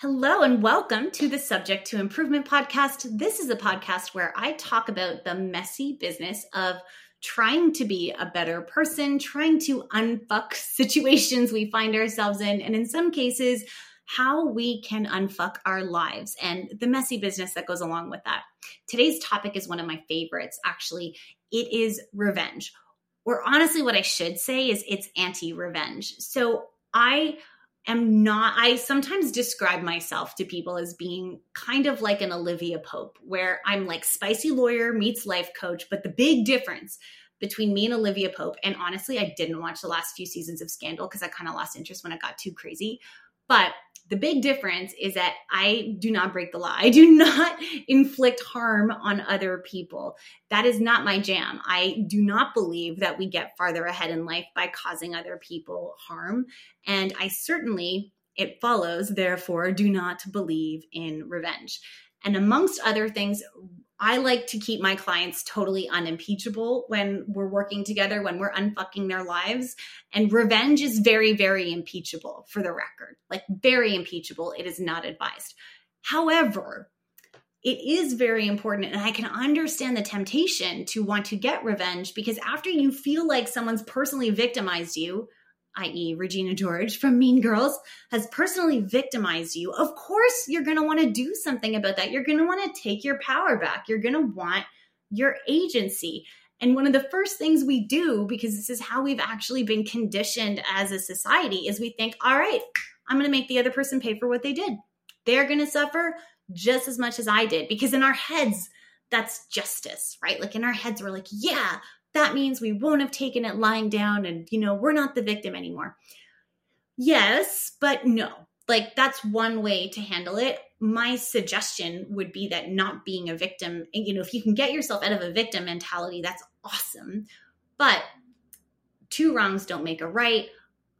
Hello and welcome to the Subject to Improvement podcast. This is a podcast where I talk about the messy business of trying to be a better person, trying to unfuck situations we find ourselves in, and in some cases, how we can unfuck our lives and the messy business that goes along with that. Today's topic is one of my favorites, actually. It is revenge. Or honestly, what I should say is it's anti revenge. So I am not i sometimes describe myself to people as being kind of like an olivia pope where i'm like spicy lawyer meets life coach but the big difference between me and olivia pope and honestly i didn't watch the last few seasons of scandal because i kind of lost interest when it got too crazy but the big difference is that I do not break the law. I do not inflict harm on other people. That is not my jam. I do not believe that we get farther ahead in life by causing other people harm. And I certainly, it follows, therefore, do not believe in revenge. And amongst other things, I like to keep my clients totally unimpeachable when we're working together, when we're unfucking their lives. And revenge is very, very impeachable for the record, like very impeachable. It is not advised. However, it is very important, and I can understand the temptation to want to get revenge because after you feel like someone's personally victimized you, i.e., Regina George from Mean Girls, has personally victimized you, of course you're going to want to do something about that. You're going to want to take your power back. You're going to want your agency. And one of the first things we do, because this is how we've actually been conditioned as a society, is we think, all right, I'm going to make the other person pay for what they did. They're going to suffer just as much as I did. Because in our heads, that's justice, right? Like in our heads, we're like, yeah, that means we won't have taken it lying down and, you know, we're not the victim anymore. Yes, but no. Like that's one way to handle it. My suggestion would be that not being a victim, you know, if you can get yourself out of a victim mentality, that's awesome. But two wrongs don't make a right.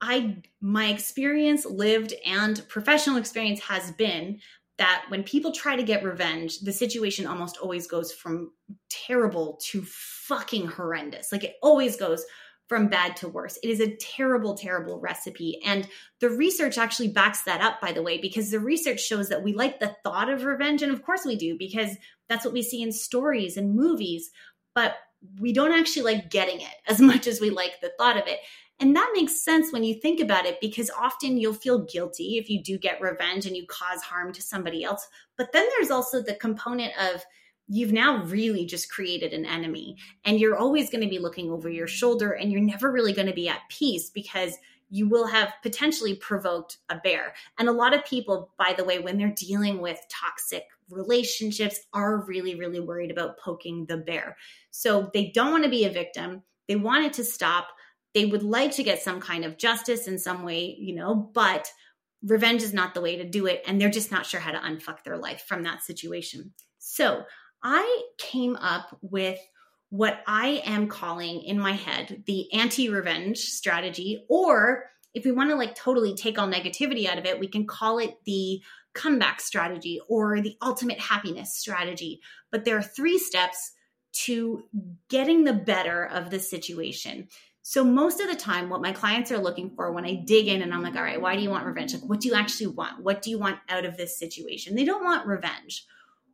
I my experience lived and professional experience has been that when people try to get revenge, the situation almost always goes from terrible to fucking horrendous. Like it always goes from bad to worse. It is a terrible, terrible recipe. And the research actually backs that up, by the way, because the research shows that we like the thought of revenge. And of course we do, because that's what we see in stories and movies. But we don't actually like getting it as much as we like the thought of it. And that makes sense when you think about it because often you'll feel guilty if you do get revenge and you cause harm to somebody else. But then there's also the component of you've now really just created an enemy and you're always going to be looking over your shoulder and you're never really going to be at peace because you will have potentially provoked a bear. And a lot of people, by the way, when they're dealing with toxic relationships, are really, really worried about poking the bear. So they don't want to be a victim. They want it to stop they would like to get some kind of justice in some way, you know, but revenge is not the way to do it. And they're just not sure how to unfuck their life from that situation. So I came up with what I am calling in my head the anti revenge strategy, or if we want to like totally take all negativity out of it, we can call it the comeback strategy or the ultimate happiness strategy. But there are three steps to getting the better of the situation. So most of the time, what my clients are looking for when I dig in and I'm like, all right, why do you want revenge? Like, what do you actually want? What do you want out of this situation? They don't want revenge.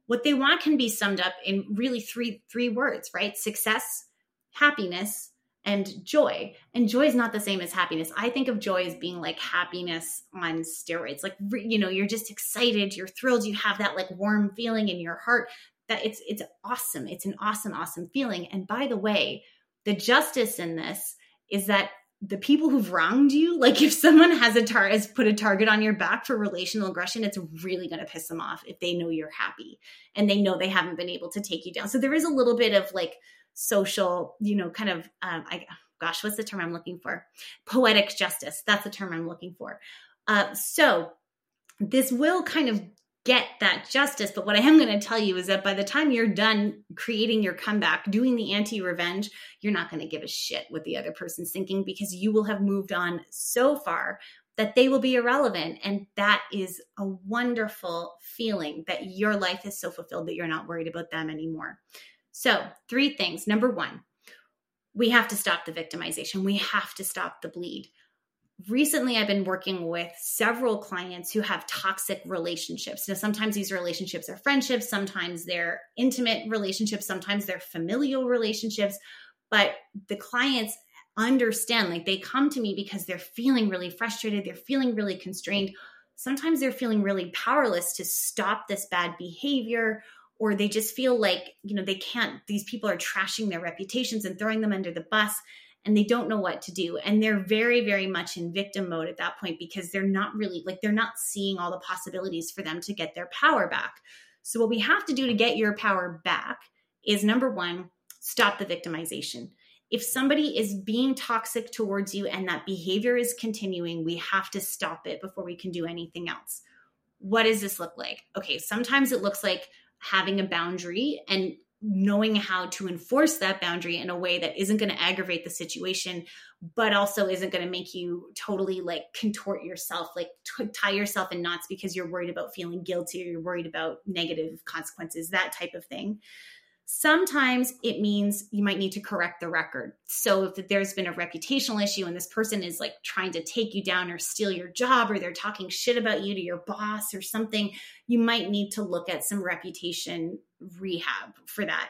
What they want can be summed up in really three three words, right? Success, happiness, and joy. And joy is not the same as happiness. I think of joy as being like happiness on steroids. Like you know, you're just excited, you're thrilled, you have that like warm feeling in your heart that it's it's awesome. It's an awesome awesome feeling. And by the way, the justice in this is that the people who've wronged you, like if someone has a tar has put a target on your back for relational aggression, it's really going to piss them off if they know you're happy and they know they haven't been able to take you down. So there is a little bit of like social, you know, kind of, um, I gosh, what's the term I'm looking for? Poetic justice. That's the term I'm looking for. Uh, so this will kind of get that justice. But what I am going to tell you is that by the time you're done creating your comeback, doing the anti revenge, you're not going to give a shit what the other person's thinking because you will have moved on so far that they will be irrelevant. And that is a wonderful feeling that your life is so fulfilled that you're not worried about them anymore. So, three things. Number one, we have to stop the victimization, we have to stop the bleed recently I've been working with several clients who have toxic relationships. Now, sometimes these relationships are friendships, sometimes they're intimate relationships, sometimes they're familial relationships. But the clients understand, like they come to me because they're feeling really frustrated, they're feeling really constrained. Sometimes they're feeling really powerless to stop this bad behavior or they just feel like you know they can't these people are trashing their reputations and throwing them under the bus and they don't know what to do. And they're very very much in victim mode at that point because they're not really like they're not seeing all the possibilities for them to get their power back. So what we have to do to get your power back is number 1 stop the victimization. If somebody is being toxic towards you and that behavior is continuing we have to stop it before we can do anything else. What does this look like? Okay sometimes it looks like having a boundary and knowing how to enforce that boundary in a way that isn't going to aggravate the situation but also isn't going to make you totally like contort yourself like t- tie yourself in knots because you're worried about feeling guilty or you're worried about negative consequences that type of thing Sometimes it means you might need to correct the record. So if there's been a reputational issue and this person is like trying to take you down or steal your job or they're talking shit about you to your boss or something, you might need to look at some reputation rehab for that.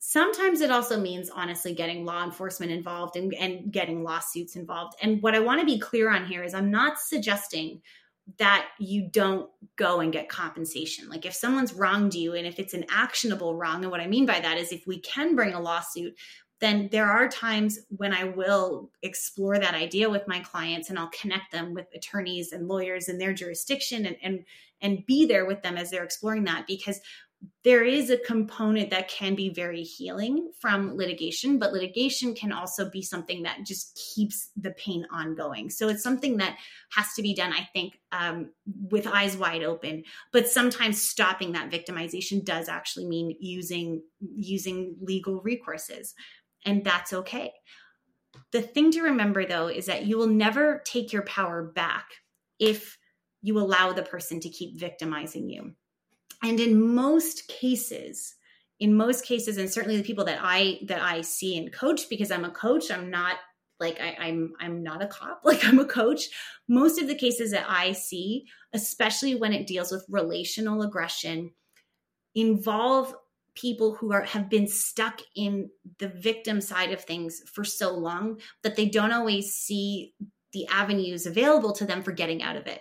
Sometimes it also means honestly getting law enforcement involved and, and getting lawsuits involved. And what I want to be clear on here is I'm not suggesting that you don't go and get compensation. Like if someone's wronged you and if it's an actionable wrong, and what I mean by that is if we can bring a lawsuit, then there are times when I will explore that idea with my clients and I'll connect them with attorneys and lawyers in their jurisdiction and and and be there with them as they're exploring that because there is a component that can be very healing from litigation, but litigation can also be something that just keeps the pain ongoing. So it's something that has to be done, I think, um, with eyes wide open. But sometimes stopping that victimization does actually mean using using legal recourses, and that's okay. The thing to remember, though, is that you will never take your power back if you allow the person to keep victimizing you and in most cases in most cases and certainly the people that i that i see and coach because i'm a coach i'm not like I, i'm i'm not a cop like i'm a coach. Most of the cases that i see especially when it deals with relational aggression involve people who are have been stuck in the victim side of things for so long that they don't always see the avenues available to them for getting out of it.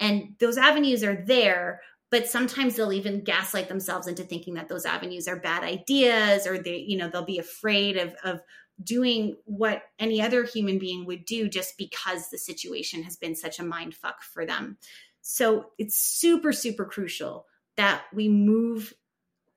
And those avenues are there but sometimes they'll even gaslight themselves into thinking that those avenues are bad ideas or they you know they'll be afraid of of doing what any other human being would do just because the situation has been such a mind fuck for them. So it's super super crucial that we move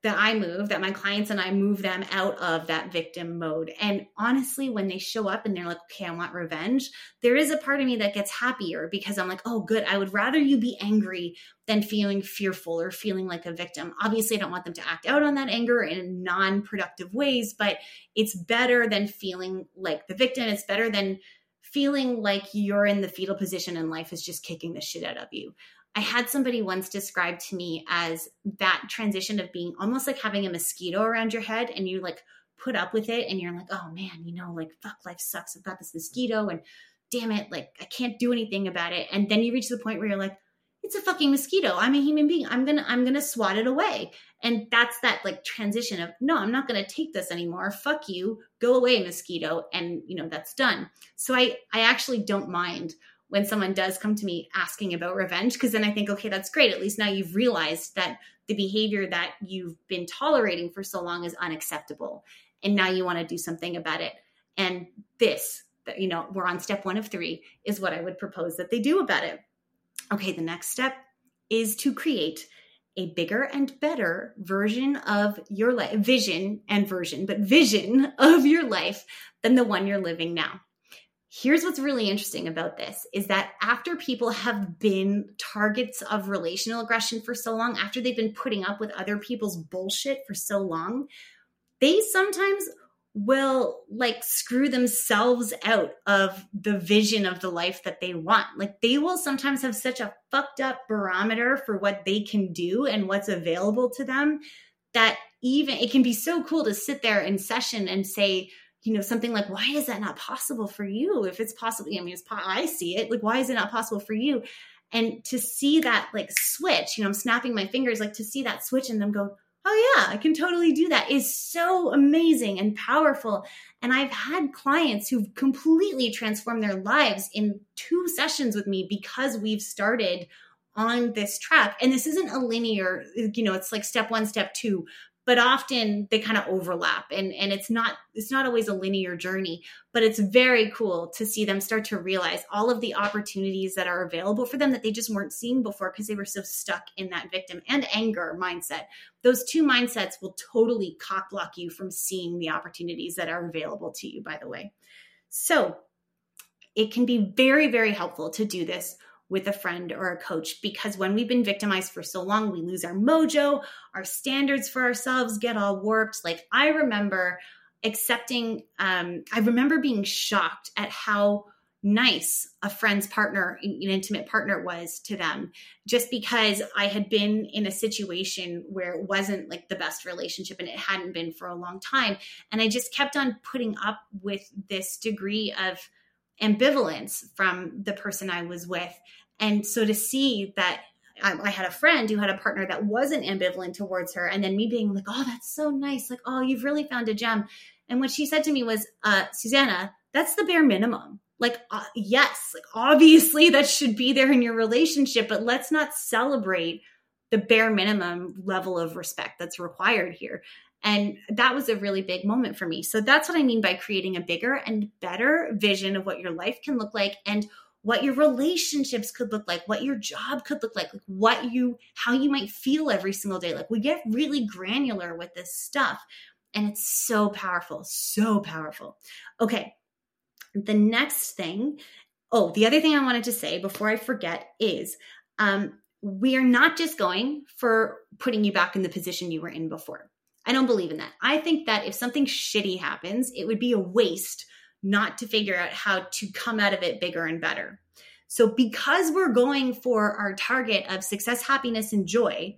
that I move, that my clients and I move them out of that victim mode. And honestly, when they show up and they're like, okay, I want revenge, there is a part of me that gets happier because I'm like, oh, good. I would rather you be angry than feeling fearful or feeling like a victim. Obviously, I don't want them to act out on that anger in non productive ways, but it's better than feeling like the victim. It's better than feeling like you're in the fetal position and life is just kicking the shit out of you. I had somebody once describe to me as that transition of being almost like having a mosquito around your head and you like put up with it and you're like, oh man, you know, like fuck, life sucks. I've got this mosquito and damn it, like I can't do anything about it. And then you reach the point where you're like, it's a fucking mosquito. I'm a human being. I'm gonna I'm gonna swat it away. And that's that like transition of no, I'm not gonna take this anymore. Fuck you. Go away, mosquito. And you know, that's done. So I I actually don't mind when someone does come to me asking about revenge because then I think, okay, that's great. At least now you've realized that the behavior that you've been tolerating for so long is unacceptable. And now you want to do something about it. And this, you know, we're on step one of three, is what I would propose that they do about it. Okay, the next step is to create a bigger and better version of your life, vision and version, but vision of your life than the one you're living now. Here's what's really interesting about this is that after people have been targets of relational aggression for so long, after they've been putting up with other people's bullshit for so long, they sometimes will like screw themselves out of the vision of the life that they want. Like they will sometimes have such a fucked up barometer for what they can do and what's available to them that even it can be so cool to sit there in session and say, you know, something like, why is that not possible for you? If it's possible, I mean, it's, I see it. Like, why is it not possible for you? And to see that like switch, you know, I'm snapping my fingers, like to see that switch and them go, oh yeah, I can totally do that is so amazing and powerful. And I've had clients who've completely transformed their lives in two sessions with me because we've started on this track. And this isn't a linear, you know, it's like step one, step two, but often they kind of overlap and and it's not it's not always a linear journey but it's very cool to see them start to realize all of the opportunities that are available for them that they just weren't seeing before because they were so stuck in that victim and anger mindset. Those two mindsets will totally cock block you from seeing the opportunities that are available to you by the way. So it can be very very helpful to do this with a friend or a coach because when we've been victimized for so long, we lose our mojo, our standards for ourselves get all warped. Like I remember accepting, um, I remember being shocked at how nice a friend's partner, an intimate partner was to them, just because I had been in a situation where it wasn't like the best relationship and it hadn't been for a long time. And I just kept on putting up with this degree of ambivalence from the person I was with. And so to see that I, I, had a friend who had a partner that wasn't ambivalent towards her, and then me being like, "Oh, that's so nice! Like, oh, you've really found a gem." And what she said to me was, uh, "Susanna, that's the bare minimum. Like, uh, yes, like obviously that should be there in your relationship, but let's not celebrate the bare minimum level of respect that's required here." And that was a really big moment for me. So that's what I mean by creating a bigger and better vision of what your life can look like and what your relationships could look like, what your job could look like, like what you, how you might feel every single day. Like we get really granular with this stuff and it's so powerful, so powerful. Okay. The next thing, oh, the other thing I wanted to say before I forget is, um, we are not just going for putting you back in the position you were in before. I don't believe in that. I think that if something shitty happens, it would be a waste not to figure out how to come out of it bigger and better. So, because we're going for our target of success, happiness, and joy,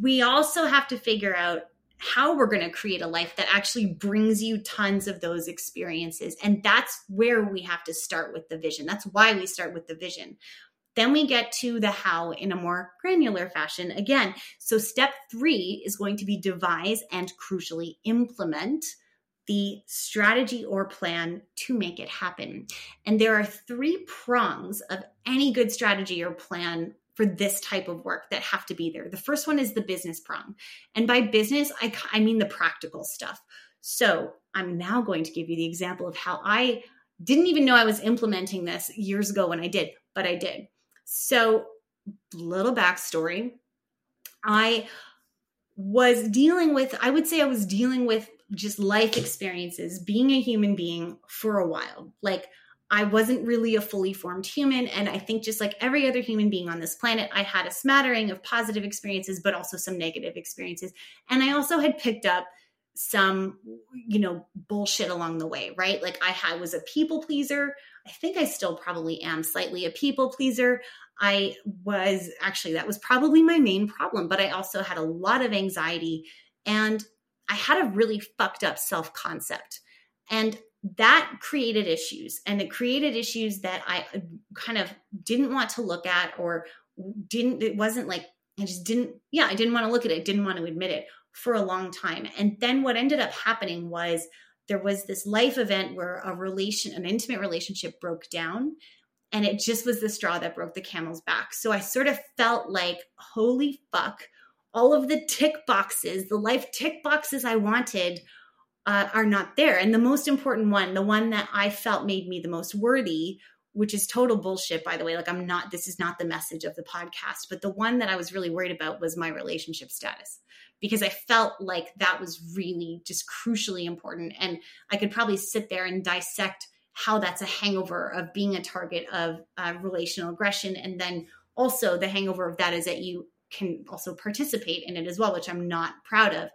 we also have to figure out how we're going to create a life that actually brings you tons of those experiences. And that's where we have to start with the vision. That's why we start with the vision. Then we get to the how in a more granular fashion again. So, step three is going to be devise and crucially implement the strategy or plan to make it happen. And there are three prongs of any good strategy or plan for this type of work that have to be there. The first one is the business prong. And by business, I, I mean the practical stuff. So I'm now going to give you the example of how I didn't even know I was implementing this years ago when I did, but I did. So, little backstory I was dealing with, I would say I was dealing with just life experiences, being a human being for a while. Like, I wasn't really a fully formed human. And I think, just like every other human being on this planet, I had a smattering of positive experiences, but also some negative experiences. And I also had picked up some, you know, bullshit along the way, right? Like, I had, was a people pleaser. I think I still probably am slightly a people pleaser. I was actually, that was probably my main problem, but I also had a lot of anxiety and I had a really fucked up self concept. And that created issues. And it created issues that I uh, kind of didn't want to look at or didn't, it wasn't like, I just didn't, yeah, I didn't want to look at it, didn't want to admit it for a long time. And then what ended up happening was there was this life event where a relation, an intimate relationship broke down. And it just was the straw that broke the camel's back. So I sort of felt like, holy fuck, all of the tick boxes, the life tick boxes I wanted uh, are not there. And the most important one, the one that I felt made me the most worthy, which is total bullshit, by the way. Like, I'm not, this is not the message of the podcast, but the one that I was really worried about was my relationship status because I felt like that was really just crucially important. And I could probably sit there and dissect how that's a hangover of being a target of uh, relational aggression. And then also the hangover of that is that you can also participate in it as well, which I'm not proud of.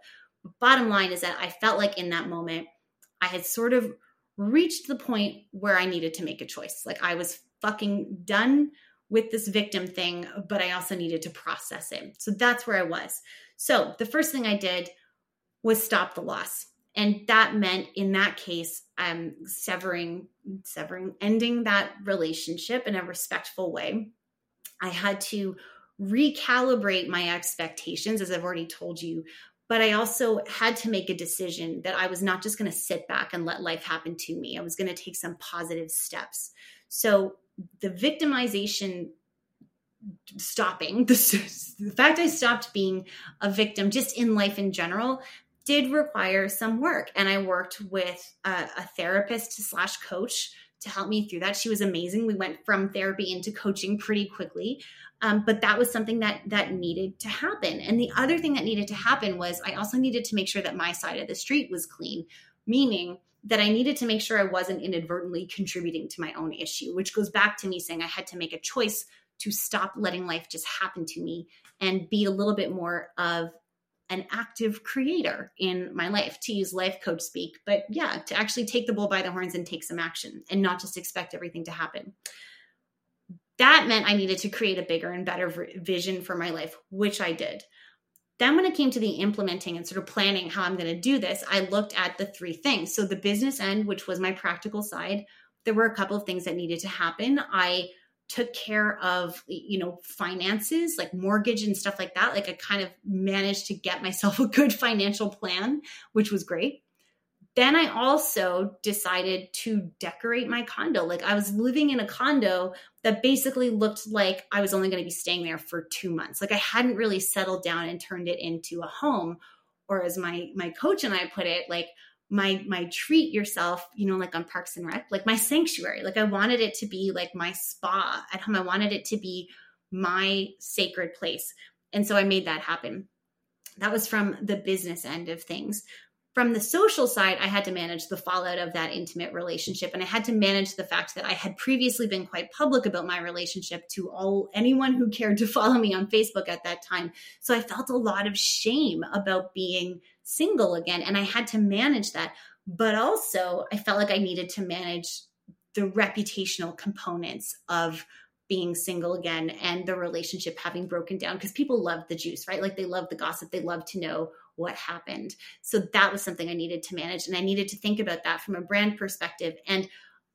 Bottom line is that I felt like in that moment, I had sort of reached the point where I needed to make a choice. Like I was fucking done with this victim thing, but I also needed to process it. So that's where I was. So the first thing I did was stop the loss. and that meant in that case um severing severing ending that relationship in a respectful way i had to recalibrate my expectations as i've already told you but i also had to make a decision that i was not just going to sit back and let life happen to me. I was going to take some positive steps. So the victimization stopping the, the fact i stopped being a victim just in life in general did require some work and i worked with a, a therapist slash coach to help me through that. She was amazing. We went from therapy into coaching pretty quickly. Um, but that was something that that needed to happen. And the other thing that needed to happen was i also needed to make sure that my side of the street was clean meaning that i needed to make sure i wasn't inadvertently contributing to my own issue which goes back to me saying i had to make a choice to stop letting life just happen to me and be a little bit more of an active creator in my life to use life coach speak but yeah to actually take the bull by the horns and take some action and not just expect everything to happen. That meant i needed to create a bigger and better vision for my life which i did. Then when it came to the implementing and sort of planning how i'm going to do this i looked at the three things. So the business end which was my practical side there were a couple of things that needed to happen. I took care of you know finances like mortgage and stuff like that like i kind of managed to get myself a good financial plan which was great. Then i also decided to decorate my condo. Like i was living in a condo that basically looked like i was only going to be staying there for 2 months. Like i hadn't really settled down and turned it into a home or as my my coach and i put it like my my treat yourself you know like on parks and rec like my sanctuary. Like i wanted it to be like my spa at home. I wanted it to be my sacred place. And so i made that happen. That was from the business end of things. From the social side i had to manage the fallout of that intimate relationship. And i had to manage the fact that i had previously been quite public about my relationship to all anyone who cared to follow me on facebook at that time. So i felt a lot of shame about being single again. And I had to manage that. But also, I felt like I needed to manage the reputational components of being single again and the relationship having broken down because people love the juice, right? Like they love the gossip, they love to know what happened. So that was something I needed to manage. And I needed to think about that from a brand perspective. And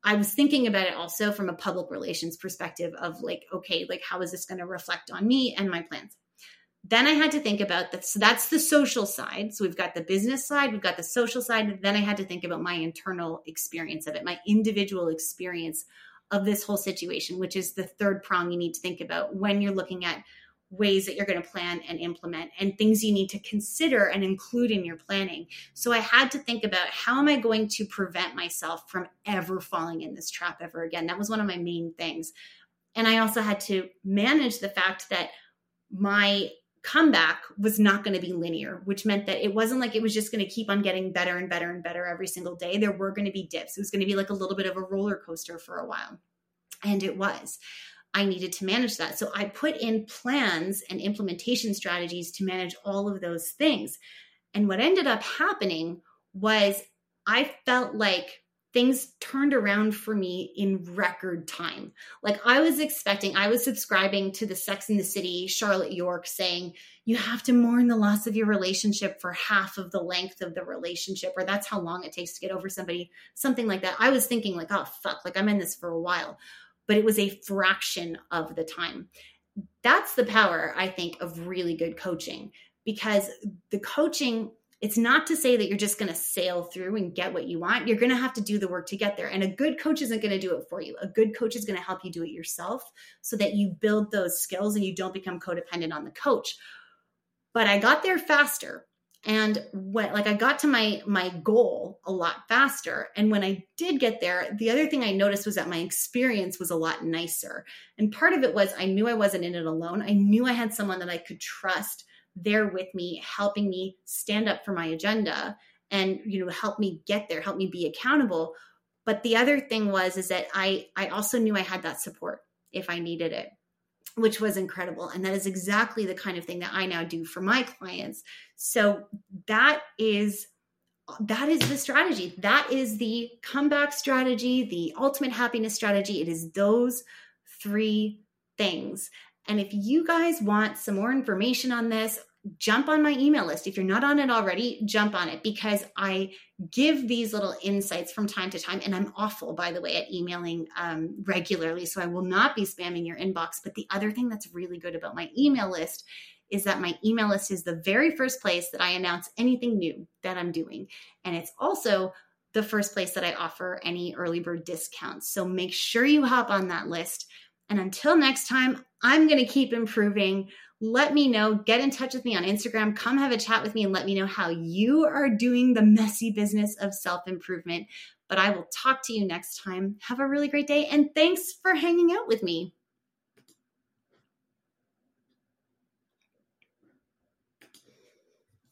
I was thinking about it also from a public relations perspective of like, okay, like how is this going to reflect on me and my plans? Then I had to think about that. So that's the social side. So we've got the business side, we've got the social side. Then I had to think about my internal experience of it, my individual experience of this whole situation, which is the third prong you need to think about when you're looking at ways that you're going to plan and implement and things you need to consider and include in your planning. So I had to think about how am I going to prevent myself from ever falling in this trap ever again? That was one of my main things. And I also had to manage the fact that my comeback was not going to be linear, which meant that it wasn't like it was just going to keep on getting better and better and better every single day. There were going to be dips. It was going to be like a little bit of a roller coaster for a while. And it was. I needed to manage that. So I put in plans and implementation strategies to manage all of those things. And what ended up happening was I felt like things turned around for me in record time. Like I was expecting, I was subscribing to the Sex in the City, Charlotte York saying, you have to mourn the loss of your relationship for half of the length of the relationship, or that's how long it takes to get over somebody, something like that. I was thinking, like, oh, fuck, like I'm in this for a while, but it was a fraction of the time. That's the power, I think, of really good coaching because the coaching it's not to say that you're just going to sail through and get what you want. You're going to have to do the work to get there. And a good coach isn't going to do it for you. A good coach is going to help you do it yourself so that you build those skills and you don't become codependent on the coach. But I got there faster. And when like I got to my my goal a lot faster and when I did get there the other thing I noticed was that my experience was a lot nicer. And part of it was I knew I wasn't in it alone. I knew I had someone that I could trust there with me, helping me stand up for my agenda and you know help me get there, help me be accountable. But the other thing was is that I I also knew I had that support if I needed it which was incredible. And that is exactly the kind of thing that I now do for my clients. So that is that is the strategy. That is the comeback strategy, the ultimate happiness strategy. It is those three things. And if you guys want some more information on this, jump on my email list. If you're not on it already, jump on it because I give these little insights from time to time. And I'm awful, by the way, at emailing um, regularly. So I will not be spamming your inbox. But the other thing that's really good about my email list is that my email list is the very first place that I announce anything new that I'm doing. And it's also the first place that I offer any early bird discounts. So make sure you hop on that list. And until next time, I'm going to keep improving. Let me know. Get in touch with me on Instagram. Come have a chat with me and let me know how you are doing the messy business of self improvement. But I will talk to you next time. Have a really great day. And thanks for hanging out with me.